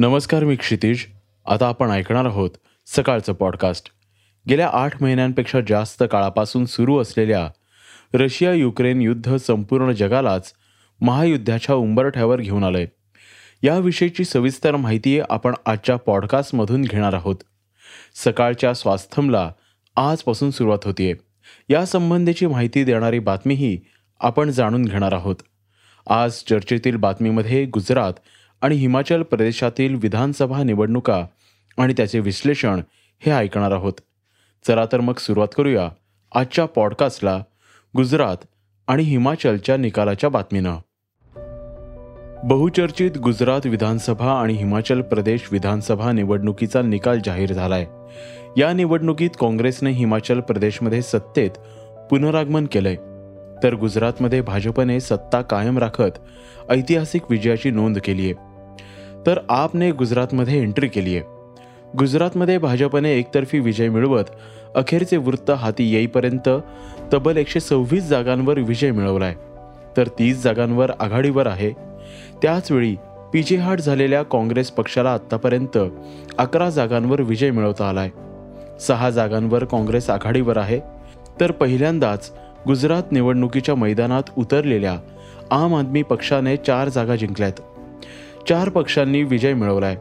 नमस्कार मी क्षितिज. आता आपण ऐकणार आहोत सकाळचं पॉडकास्ट गेल्या आठ महिन्यांपेक्षा जास्त काळापासून सुरू असलेल्या रशिया युक्रेन युद्ध संपूर्ण जगालाच महायुद्धाच्या उंबरठ्यावर घेऊन आलंय. याविषयीची सविस्तर माहिती आपण आजच्या पॉडकास्टमधून घेणार आहोत. सकाळच्या स्वास्थमला आजपासून सुरुवात होतीये. यासंबंधीची माहिती देणारी बातमीही आपण जाणून घेणार आहोत. आज चर्चेतील बातमीमध्ये गुजरात आणि हिमाचल प्रदेशातील विधानसभा निवडणुका आणि त्याचे विश्लेषण हे ऐकणार आहोत. चला तर मग सुरुवात करूया आजच्या पॉडकास्टला गुजरात आणि हिमाचलच्या निकालाच्या बातमीनं. बहुचर्चित गुजरात विधानसभा आणि हिमाचल प्रदेश विधानसभा निवडणुकीचा निकाल जाहीर झालाय. या निवडणुकीत काँग्रेसने हिमाचल प्रदेशमध्ये सत्तेत पुनरागमन केलंय. तर गुजरातमध्ये भाजपने सत्ता कायम राखत ऐतिहासिक विजयाची नोंद केली आहे तर आपने गुजरातमध्ये एंट्री केली आहे. गुजरातमध्ये भाजपने एकतर्फी विजय मिळवत अखेरचे वृत्त हाती येईपर्यंत तब्बल एकशे सव्वीस जागांवर विजय मिळवलाय तर तीस जागांवर आघाडीवर आहे. त्याचवेळी पिछेहाट झालेल्या काँग्रेस पक्षाला आत्तापर्यंत अकरा जागांवर विजय मिळवता आलाय सहा जागांवर काँग्रेस आघाडीवर आहे. तर पहिल्यांदाच गुजरात निवडणुकीच्या मैदानात उतरलेल्या आम आदमी पक्षाने चार जागा जिंकल्यात. चार पक्षांनी विजय मिळवलाय.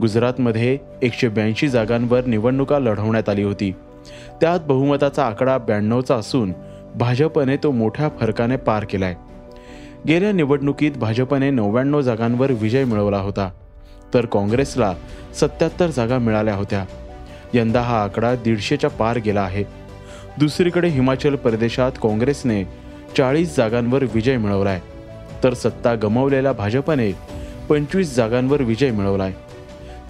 गुजरातमध्ये एकशे ब्याऐंशी जागांवर निवडणुका लढवण्यात आली होती. त्यात बहुमताचा आकडा ब्याण्णवचा असून भाजपने तो मोठ्या फरकाने पार केलाय. गेल्या निवडणुकीत भाजपने नव्याण्णव जागांवर विजय मिळवला होता. तर काँग्रेसला सत्याहत्तर जागा मिळाल्या होत्या. यंदा हा आकडा दीडशेच्या पार गेला आहे. दुसरीकडे हिमाचल प्रदेशात काँग्रेसने चाळीस जागांवर विजय मिळवलाय. तर सत्ता गमावलेल्या भाजपने पंचवीस जागांवर विजय मिळवलाय.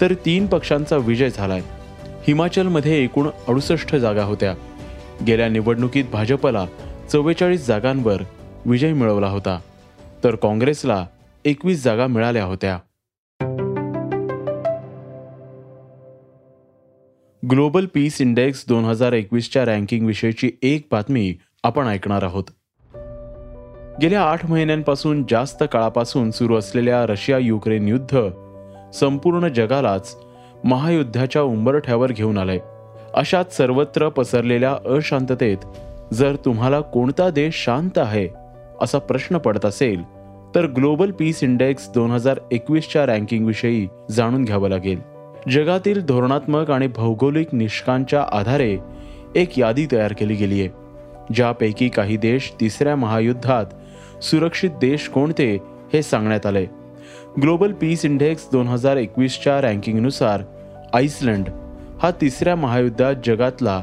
तर तीन पक्षांचा विजय झालाय. हिमाचलमध्ये एकूण अडुसष्ट जागा होत्या. गेल्या निवडणुकीत भाजपला चव्वेचाळीस जागांवर विजय मिळवला होता. तर काँग्रेसला एकवीस जागा मिळाल्या होत्या. ग्लोबल पीस इंडेक्स दोन हजार एकवीसच्या रँकिंगविषयीची एक बातमी आपण ऐकणार आहोत. गेल्या आठ महिन्यांपासून जास्त काळापासून सुरू असलेल्या रशिया युक्रेन युद्ध संपूर्ण जगालाच महायुद्धाच्या उंबरठ्यावर घेऊन आलंय. अशात सर्वत्र पसरलेल्या अशांततेत जर तुम्हाला कोणता देश शांत आहे असा प्रश्न पडत असेल तर ग्लोबल पीस इंडेक्स दोन हजार एकवीसच्या रँकिंगविषयी जाणून घ्यावं लागेल. जगातील धोरणात्मक आणि भौगोलिक निष्कांच्या आधारे एक यादी तयार केली गेली आहे ज्यापैकी काही देश तिसऱ्या महायुद्धात सुरक्षित देश कोणते हे सांगण्यात आले. ग्लोबल पीस इंडेक्स दोन हजार एकवीसच्या रँकिंगनुसार आईसलंड हा तिसऱ्या महायुद्धात जगातला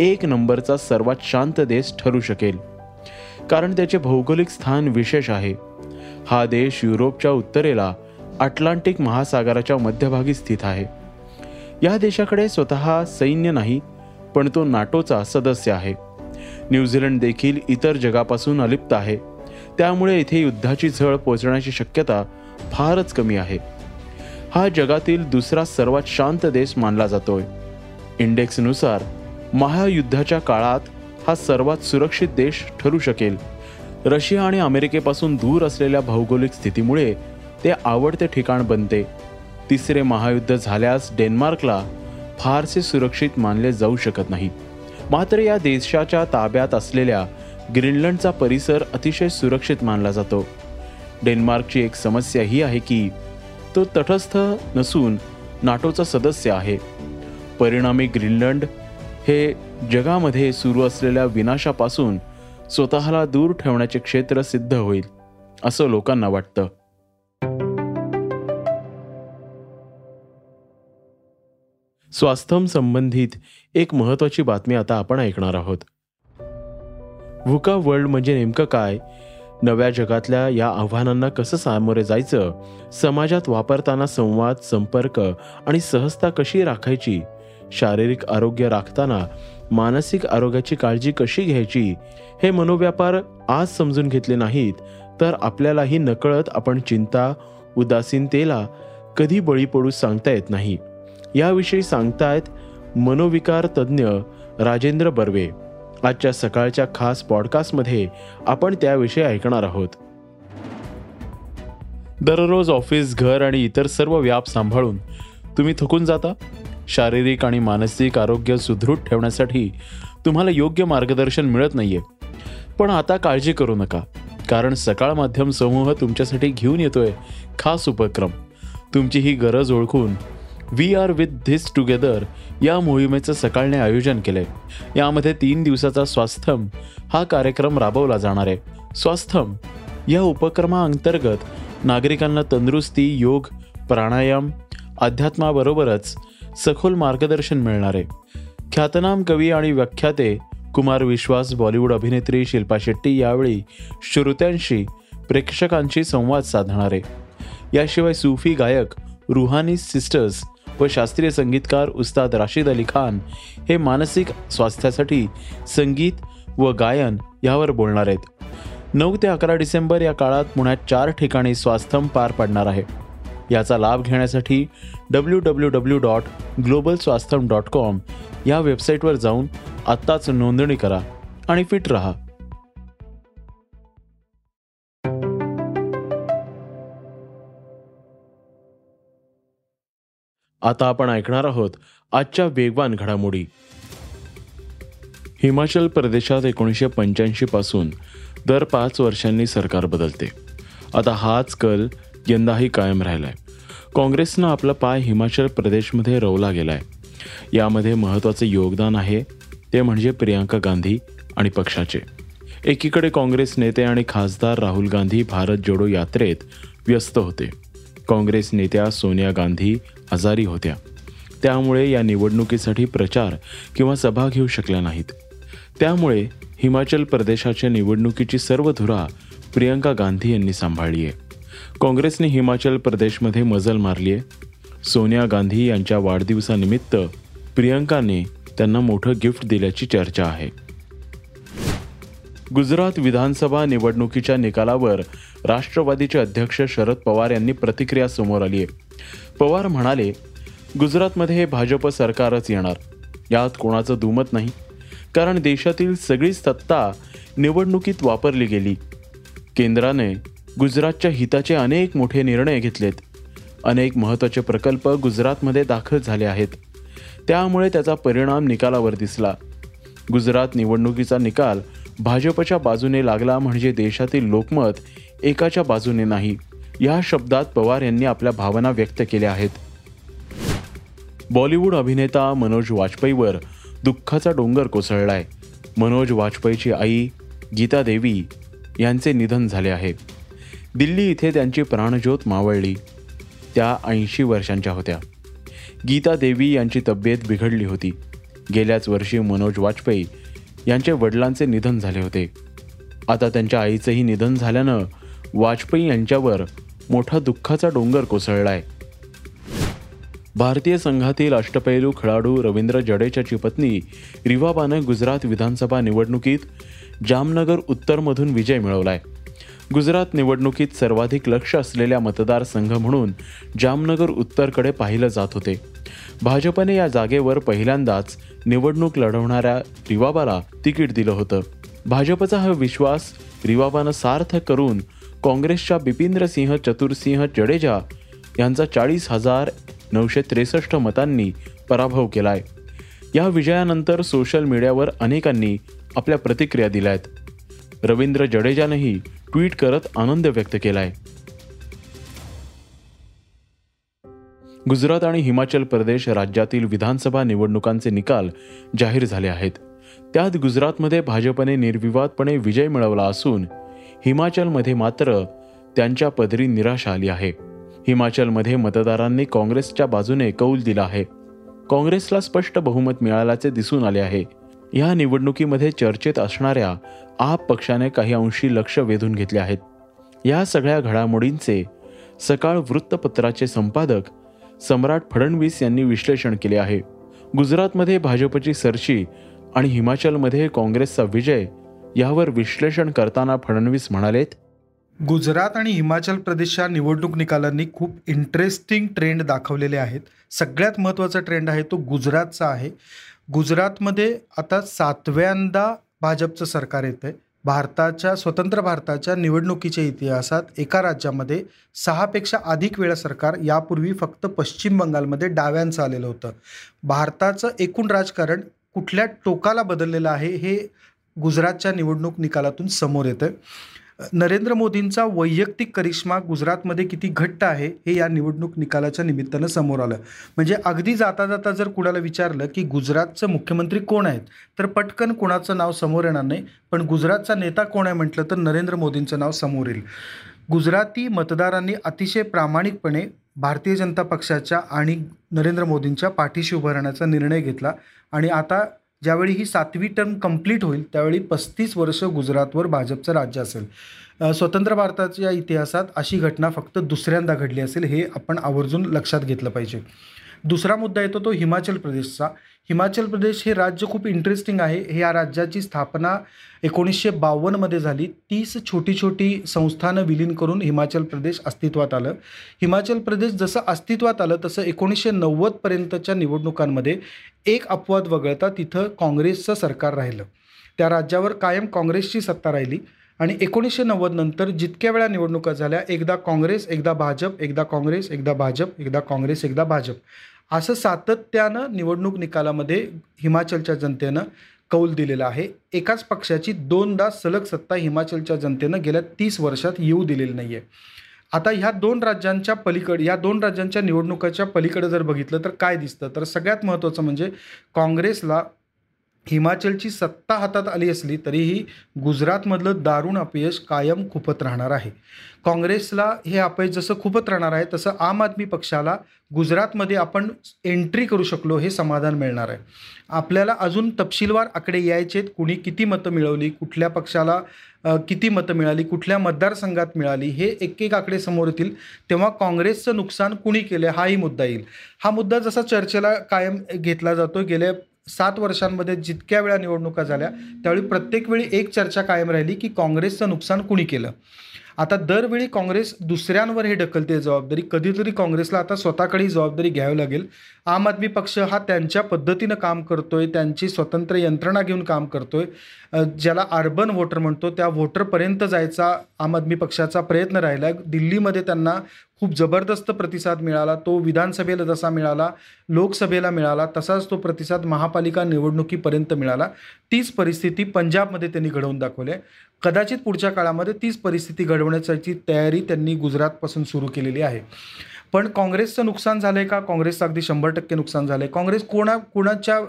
एक नंबरचा सर्वात शांत देश ठरू शकेल. कारण त्याचे भौगोलिक स्थान विशेष आहे. हा देश युरोपच्या उत्तरेला अटलांटिक महासागराच्या मध्यभागी स्थित आहे. या देशाकडे स्वतः सैन्य नाही पण तो नाटोचा सदस्य आहे. न्यूझीलंड देखील इतर जगापासून अलिप्त आहे. त्यामुळे इथे युद्धाची झळ पोचण्याची शक्यता फारच कमी आहे. हा जगातील दुसरा सर्वात शांत देश मानला जातोय. इंडेक्सनुसार महायुद्धाच्या काळात हा सर्वात सुरक्षित देश ठरू शकेल. रशिया आणि अमेरिकेपासून दूर असलेल्या भौगोलिक स्थितीमुळे ते आवडते ठिकाण बनते. तिसरे महायुद्ध झाल्यास डेन्मार्कला फारसे सुरक्षित मानले जाऊ शकत नाही. मात्र या देशाच्या ताब्यात असलेल्या ग्रीनलंडचा परिसर अतिशय सुरक्षित मानला जातो. डेन्मार्कची एक समस्या ही आहे की तो तटस्थ नसून नाटोचा सदस्य आहे. परिणामी ग्रीनलंड हे जगामध्ये सुरू असलेल्या विनाशापासून स्वतःला दूर ठेवण्याचे क्षेत्र सिद्ध होईल असं लोकांना वाटतं. स्वास्थम संबंधित एक महत्वाची बातमी आता आपण ऐकणार आहोत. व्हुका वर्ल्ड म्हणजे नेमकं काय? नव्या जगातल्या या आव्हानांना कसं सामोरे जायचं? समाजात वापरताना संवाद संपर्क आणि सहजता कशी राखायची? शारीरिक आरोग्य राखताना मानसिक आरोग्याची काळजी कशी घ्यायची? हे मनोव्यापार आज समजून घेतले नाहीत तर आपल्यालाही नकळत आपण चिंता उदासीनतेला कधी बळी पडू सांगता येत नाही. याविषयी सांगतायत मनोविकार तज्ज्ञ राजेंद्र बर्वे. आजच्या सकाळच्या खास पॉडकास्टमध्ये आपण त्याविषयी ऐकणार आहोत. दररोज ऑफिस घर आणि इतर सर्व व्याप सांभाळून तुम्ही थकून जाता? शारीरिक आणि मानसिक आरोग्य सुदृढ ठेवण्यासाठी तुम्हाला योग्य मार्गदर्शन मिळत नाहीये. पण आता काळजी करू नका कारण सकाळ माध्यम समूह तुमच्यासाठी घेऊन येतोय खास उपक्रम. तुमची ही गरज ओळखून we are with this together या मोहिमेचं सकाळने आयोजन केलंय. यामध्ये तीन दिवसाचा स्वास्थम हा कार्यक्रम राबवला जाणार आहे. स्वास्थम या उपक्रमाअंतर्गत नागरिकांना तंदुरुस्ती योग प्राणायाम अध्यात्माबरोबरच सखोल मार्गदर्शन मिळणार आहे. ख्यातनाम कवी आणि व्याख्याते कुमार विश्वास बॉलिवूड अभिनेत्री शिल्पा शेट्टी यावेळी श्रोत्यांशी प्रेक्षकांशी संवाद साधणार आहे. याशिवाय सूफी गायक रुहानी सिस्टर्स व शास्त्रीय संगीतकार उस्ताद राशीद अली खान हे मानसिक स्वास्थ्यासाठी संगीत व गायन यावर बोलणार आहेत. नऊ ते अकरा डिसेंबर या काळात पुण्यात चार ठिकाणी स्वास्थम पार पडणार आहे. याचा लाभ घेण्यासाठी W W W dot global Swasthyam dot com या वेबसाईटवर जाऊन आत्ताच नोंदणी करा आणि फिट रहा. आता आपण ऐकणार आहोत आजच्या वेगवान घडामोडी. हिमाचल प्रदेशात एकोणीसशे पंच्याऐंशी पासून दर पाच वर्षांनी सरकार बदलते. आता हाच कल यंदाही कायम राहिलाय. काँग्रेसनं आपला पाय हिमाचल प्रदेशमध्ये रवला गेलाय. यामध्ये महत्त्वाचे योगदान आहे ते म्हणजे प्रियांका गांधी आणि पक्षाचे. एकीकडे काँग्रेस नेते आणि खासदार राहुल गांधी भारत जोडो यात्रेत व्यस्त होते. काँग्रेस नेत्या सोनिया गांधी आजारी होत्या. त्यामुळे या निवडणुकीसाठी प्रचार किंवा सभा घेऊ शकल्या नाहीत. त्यामुळे हिमाचल प्रदेशाच्या निवडणुकीची सर्व धुरा प्रियंका गांधी यांनी सांभाळली आहे काँग्रेसने हिमाचल प्रदेशमध्ये मजल मारली आहे सोनिया गांधी यांच्या वाढदिवसानिमित्त प्रियंकाने त्यांना मोठं गिफ्ट दिल्याची चर्चा आहे. गुजरात विधानसभा निवडणुकीच्या निकालावर राष्ट्रवादीचे अध्यक्ष शरद पवार यांनी प्रतिक्रिया समोर आली आहे पवार म्हणाले गुजरातमध्ये हे भाजप सरकारच येणार. यात कोणाचं दुमत नाही. कारण देशातील सगळी सत्ता निवडणुकीत वापरली गेली. केंद्राने गुजरातच्या हिताचे अनेक मोठे निर्णय घेतलेत. अनेक महत्त्वाचे प्रकल्प गुजरातमध्ये दाखल झाले आहेत. त्यामुळे त्याचा परिणाम निकालावर दिसला. गुजरात निवडणुकीचा निकाल भाजपच्या बाजूने लागला म्हणजे देशातील लोकमत एकाच्या बाजूने नाही. या शब्दात पवार यांनी आपल्या भावना व्यक्त केल्या आहेत. बॉलिवूड अभिनेता मनोज वाजपेयीवर दुःखाचा डोंगर कोसळलाय. मनोज वाजपेयीची आई गीता देवी यांचे निधन झाले आहे. दिल्ली इथे त्यांची प्राणज्योत मावळली. त्या ऐंशी वर्षांच्या होत्या. गीता देवी यांची तब्येत बिघडली होती. गेल्याच वर्षी मनोज वाजपेयी यांचे वडिलांचे निधन झाले होते. आता त्यांच्या आईचंही निधन झाल्यानं वाजपेयी यांच्यावर मोठा दुःखाचा डोंगर कोसळलाय. भारतीय संघातील अष्टपैलू खेळाडू रवींद्र जडेजाची पत्नी रिवाबानं गुजरात विधानसभा निवडणुकीत जामनगर उत्तरमधून विजय मिळवलाय. गुजरात निवडणुकीत सर्वाधिक लक्ष असलेल्या मतदारसंघ म्हणून जामनगर उत्तरकडे पाहिलं जात होते. भाजपने या जागेवर पहिल्यांदाच निवडणूक लढवणाऱ्या रिवाबाला तिकीट दिलं होतं. भाजपचा हा विश्वास रिवाबानं सार्थ करून काँग्रेसच्या बिपिंद्रसिंह चतुरसिंह जडेजा यांचा चाळीस हजार नऊशे त्रेसष्ट मतांनी पराभव केलाय. या विजयानंतर सोशल मीडियावर अनेकांनी आपल्या प्रतिक्रिया दिल्यात. रवींद्र जडेजानंही ट्विट करत आनंद व्यक्त केलाय. गुजरात आणि हिमाचल प्रदेश राज्यातील विधानसभा निवडणुकांचे निकाल जाहीर झाले आहेत. त्यात गुजरातमध्ये भाजपने निर्विवादपणे विजय मिळवला असून हिमाचलमध्ये मात्र त्यांच्या पदरी निराशा आली आहे. हिमाचलमध्ये मतदारांनी काँग्रेसच्या बाजूने कौल दिला आहे. काँग्रेसला स्पष्ट बहुमत मिळाल्याचे दिसून आले आहे. या निवडणुकीमध्ये चर्चेत असणाऱ्या आप पक्षाने काही अंशी लक्ष वेधून घेतले आहेत. या सगळ्या घडामोडींचे सकाळ वृत्तपत्राचे संपादक सम्राट फडणवीस यांनी विश्लेषण केले आहे. गुजरातमध्ये भाजपची सरशी आणि हिमाचलमध्ये काँग्रेसचा विजय यावर विश्लेषण करताना फडणवीस म्हणालेत गुजरात आणि हिमाचल प्रदेशच्या निवडणूक निकालांनी खूप इंटरेस्टिंग ट्रेंड दाखवलेले आहेत. सगळ्यात महत्त्वाचा ट्रेंड आहे तो गुजरातचा आहे. गुजरातमध्ये आता सातव्यांदा भाजपचं सरकार येतं आहे भारताच्या स्वतंत्र भारताच्या निवडणुकीच्या इतिहासात एका राज्यामध्ये सहापेक्षा अधिक वेळा सरकार यापूर्वी फक्त पश्चिम बंगालमध्ये डाव्यांचं आलेलं होतं. भारताचं एकूण राजकारण कुठल्या टोकाला बदललेलं आहे हे गुजरातच्या निवडणूक निकालातून समोर येतं नरेंद्र मोदींचा वैयक्तिक करिश्मा गुजरातमध्ये किती घट्ट आहे हे या निवडणूक निकालाच्या निमित्तानं समोर आलं. म्हणजे अगदी जाता जाता जर कुणाला विचारलं की गुजरातचं मुख्यमंत्री कोण आहेत तर पटकन कोणाचं नाव समोर येणार नाही पण गुजरातचा नेता कोण आहे म्हटलं तर नरेंद्र मोदींचं नाव समोर येईल. गुजराती मतदारांनी अतिशय प्रामाणिकपणे भारतीय जनता पक्षाच्या आणि नरेंद्र मोदींच्या पाठीशी उभं राहण्याचा निर्णय घेतला. आणि आता ज्यावेळी ही सातवी टर्म कंप्लीट होईल त्यावेळी पस्तीस वर्ष गुजरातवर भाजपचं राज्य असेल. स्वतंत्र भारताच्या इतिहासात अशी घटना फक्त दुसऱ्यांदा घडली असेल हे आपण आवर्जून लक्षात घेतलं पाहिजे. दुसरा मुद्दा येतो तो हिमाचल प्रदेशचा. हिमाचल प्रदेश हे राज्य खूप इंटरेस्टिंग आहे. हे या राज्याची स्थापना एकोणीसशे बावन्नमध्ये झाली. तीस छोटी छोटी संस्थानं विलीन करून हिमाचल प्रदेश अस्तित्वात आलं. हिमाचल प्रदेश जसं अस्तित्वात आलं तसं एकोणीसशे नव्वदपर्यंतच्या निवडणुकांमध्ये एक अपवाद वगळता तिथं काँग्रेसचं सरकार राहिलं. त्या राज्यावर कायम काँग्रेसची सत्ता राहिली आणि एकोणीसशे नव्वद नंतर जितक्या वेळा निवडणुका झाल्या एकदा काँग्रेस एकदा भाजप एकदा काँग्रेस एकदा भाजप एकदा काँग्रेस एकदा भाजप. असं सातत्यानं निवडणूक निकालामध्ये हिमाचलच्या जनतेनं कौल दिलेला आहे. एकाच पक्षाची दोनदा सलग सत्ता हिमाचलच्या जनतेनं गेल्या तीस वर्षात येऊ दिलेली नाही आहे आता ह्या दोन राज्यांच्या पलीकडे या दोन राज्यांच्या निवडणुकाच्या पलीकडे जर बघितलं तर काय दिसतं? तर सगळ्यात महत्त्वाचं म्हणजे काँग्रेसला हिमाचलची सत्ता हातात आली असली तरीही गुजरातमधलं दारुण अपयश कायम खुपत राहणार आहे. काँग्रेसला हे अपयश जसं खुपत राहणार आहे तसं आम आदमी पक्षाला गुजरातमध्ये आपण एंट्री करू शकलो हे समाधान मिळणार आहे. आपल्याला अजून तपशीलवार आकडे यायचेत कुणी किती मतं मिळवली कुठल्या पक्षाला किती मतं मिळाली कुठल्या मतदारसंघात मिळाली हे एक एक आकडे समोर येतील. तेव्हा काँग्रेसचं नुकसान कुणी केलं हाही मुद्दा येईल. हा मुद्दा जसा चर्चेला कायम घेतला जातो गेल्या सात वर्षांमध्ये जितक्या वेळा निवडणुका झाल्या त्यावेळी प्रत्येक वेळी एक चर्चा कायम राहिली की काँग्रेसचं नुकसान कुणी केलं? आता दरवेळी काँग्रेस दुसऱ्यांवर हे ढकलते जबाबदारी. कधीतरी काँग्रेसला आता स्वतःकडे ही जबाबदारी घ्यावी लागेल. आम आदमी पक्ष हा त्यांच्या पद्धतीनं काम करतोय त्यांची स्वतंत्र यंत्रणा घेऊन काम करतोय. ज्याला अर्बन व्होटर म्हणतो त्या व्होटरपर्यंत जायचा आम आदमी पक्षाचा प्रयत्न राहिला. दिल्लीमध्ये त्यांना खूप जबरदस्त प्रतिसाद मिळाला. तो विधानसभेला जसा मिळाला लोकसभेला मिळाला तसाच तो प्रतिसाद महापालिका निवडणुकीपर्यंत मिळाला. तीच परिस्थिती पंजाबमध्ये त्यांनी घडवून दाखवली आहे. कदाचित पुढच्या काळामध्ये तीच परिस्थिती घडवण्याची तयारी त्यांनी गुजरातपासून सुरू केलेली आहे. पण काँग्रेसचं नुकसान झालं आहे का? काँग्रेसचं अगदी शंभर टक्के नुकसान झालं आहे काँग्रेस कोणा कोणाच्या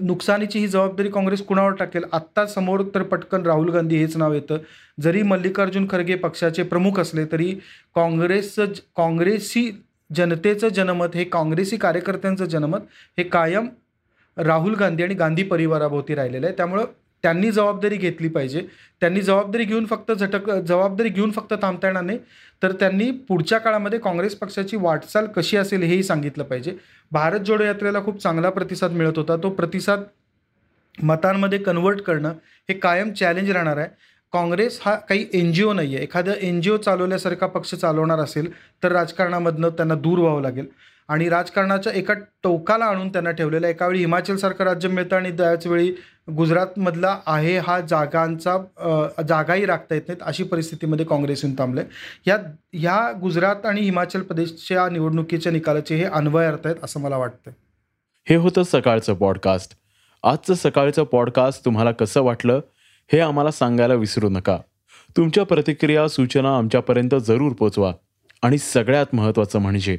नुकसानीची ही जबाबदारी काँग्रेस कुणावर टाकेल? आत्ता समोर तर पटकन राहुल गांधी हेच नाव येतं. जरी मल्लिकार्जुन खरगे पक्षाचे प्रमुख असले तरी काँग्रेसचं काँग्रेसी जनतेचं जनमत हे काँग्रेसी कार्यकर्त्यांचं जनमत हे कायम राहुल गांधी आणि गांधी परिवाराभोवती राहिलेलं आहे. त्यामुळं त्यांनी जबाबदारी घेतली पाहिजे. त्यांनी जबाबदारी घेऊन फक्त झटक जबाबदारी घेऊन फक्त थांबता येणार नाही. तर त्यांनी पुढच्या काळामध्ये काँग्रेस पक्षाची वाटचाल कशी असेल हेही सांगितलं पाहिजे. भारत जोडो यात्रेला खूप चांगला प्रतिसाद मिळत होता. तो प्रतिसाद मतांमध्ये कन्वर्ट करणं हे कायम चॅलेंज राहणार आहे. काँग्रेस हा काही एन जी ओ नाही आहे एखादं एन जी ओ चालवल्यासारखा पक्ष चालवणार असेल तर राजकारणामधनं त्यांना दूर व्हावं लागेल. आणि राजकारणाच्या एका टोकाला आणून त्यांना ठेवलेलं आहे. एकावेळी हिमाचलसारखं राज्य मिळतं आणि त्याच वेळी गुजरातमधला आहे हा जागांचा जागाही राखता येत नाहीत अशी परिस्थितीमध्ये काँग्रेस येऊन थांबलं आहे या ह्या गुजरात आणि हिमाचल प्रदेशच्या निवडणुकीच्या निकालाचे हे अन्वय अर्थ आहेत असं मला वाटतं हे होतं सकाळचं पॉडकास्ट. आजचं सकाळचं पॉडकास्ट तुम्हाला कसं वाटलं हे आम्हाला सांगायला विसरू नका. तुमच्या प्रतिक्रिया सूचना आमच्यापर्यंत जरूर पोचवा. आणि सगळ्यात महत्त्वाचं म्हणजे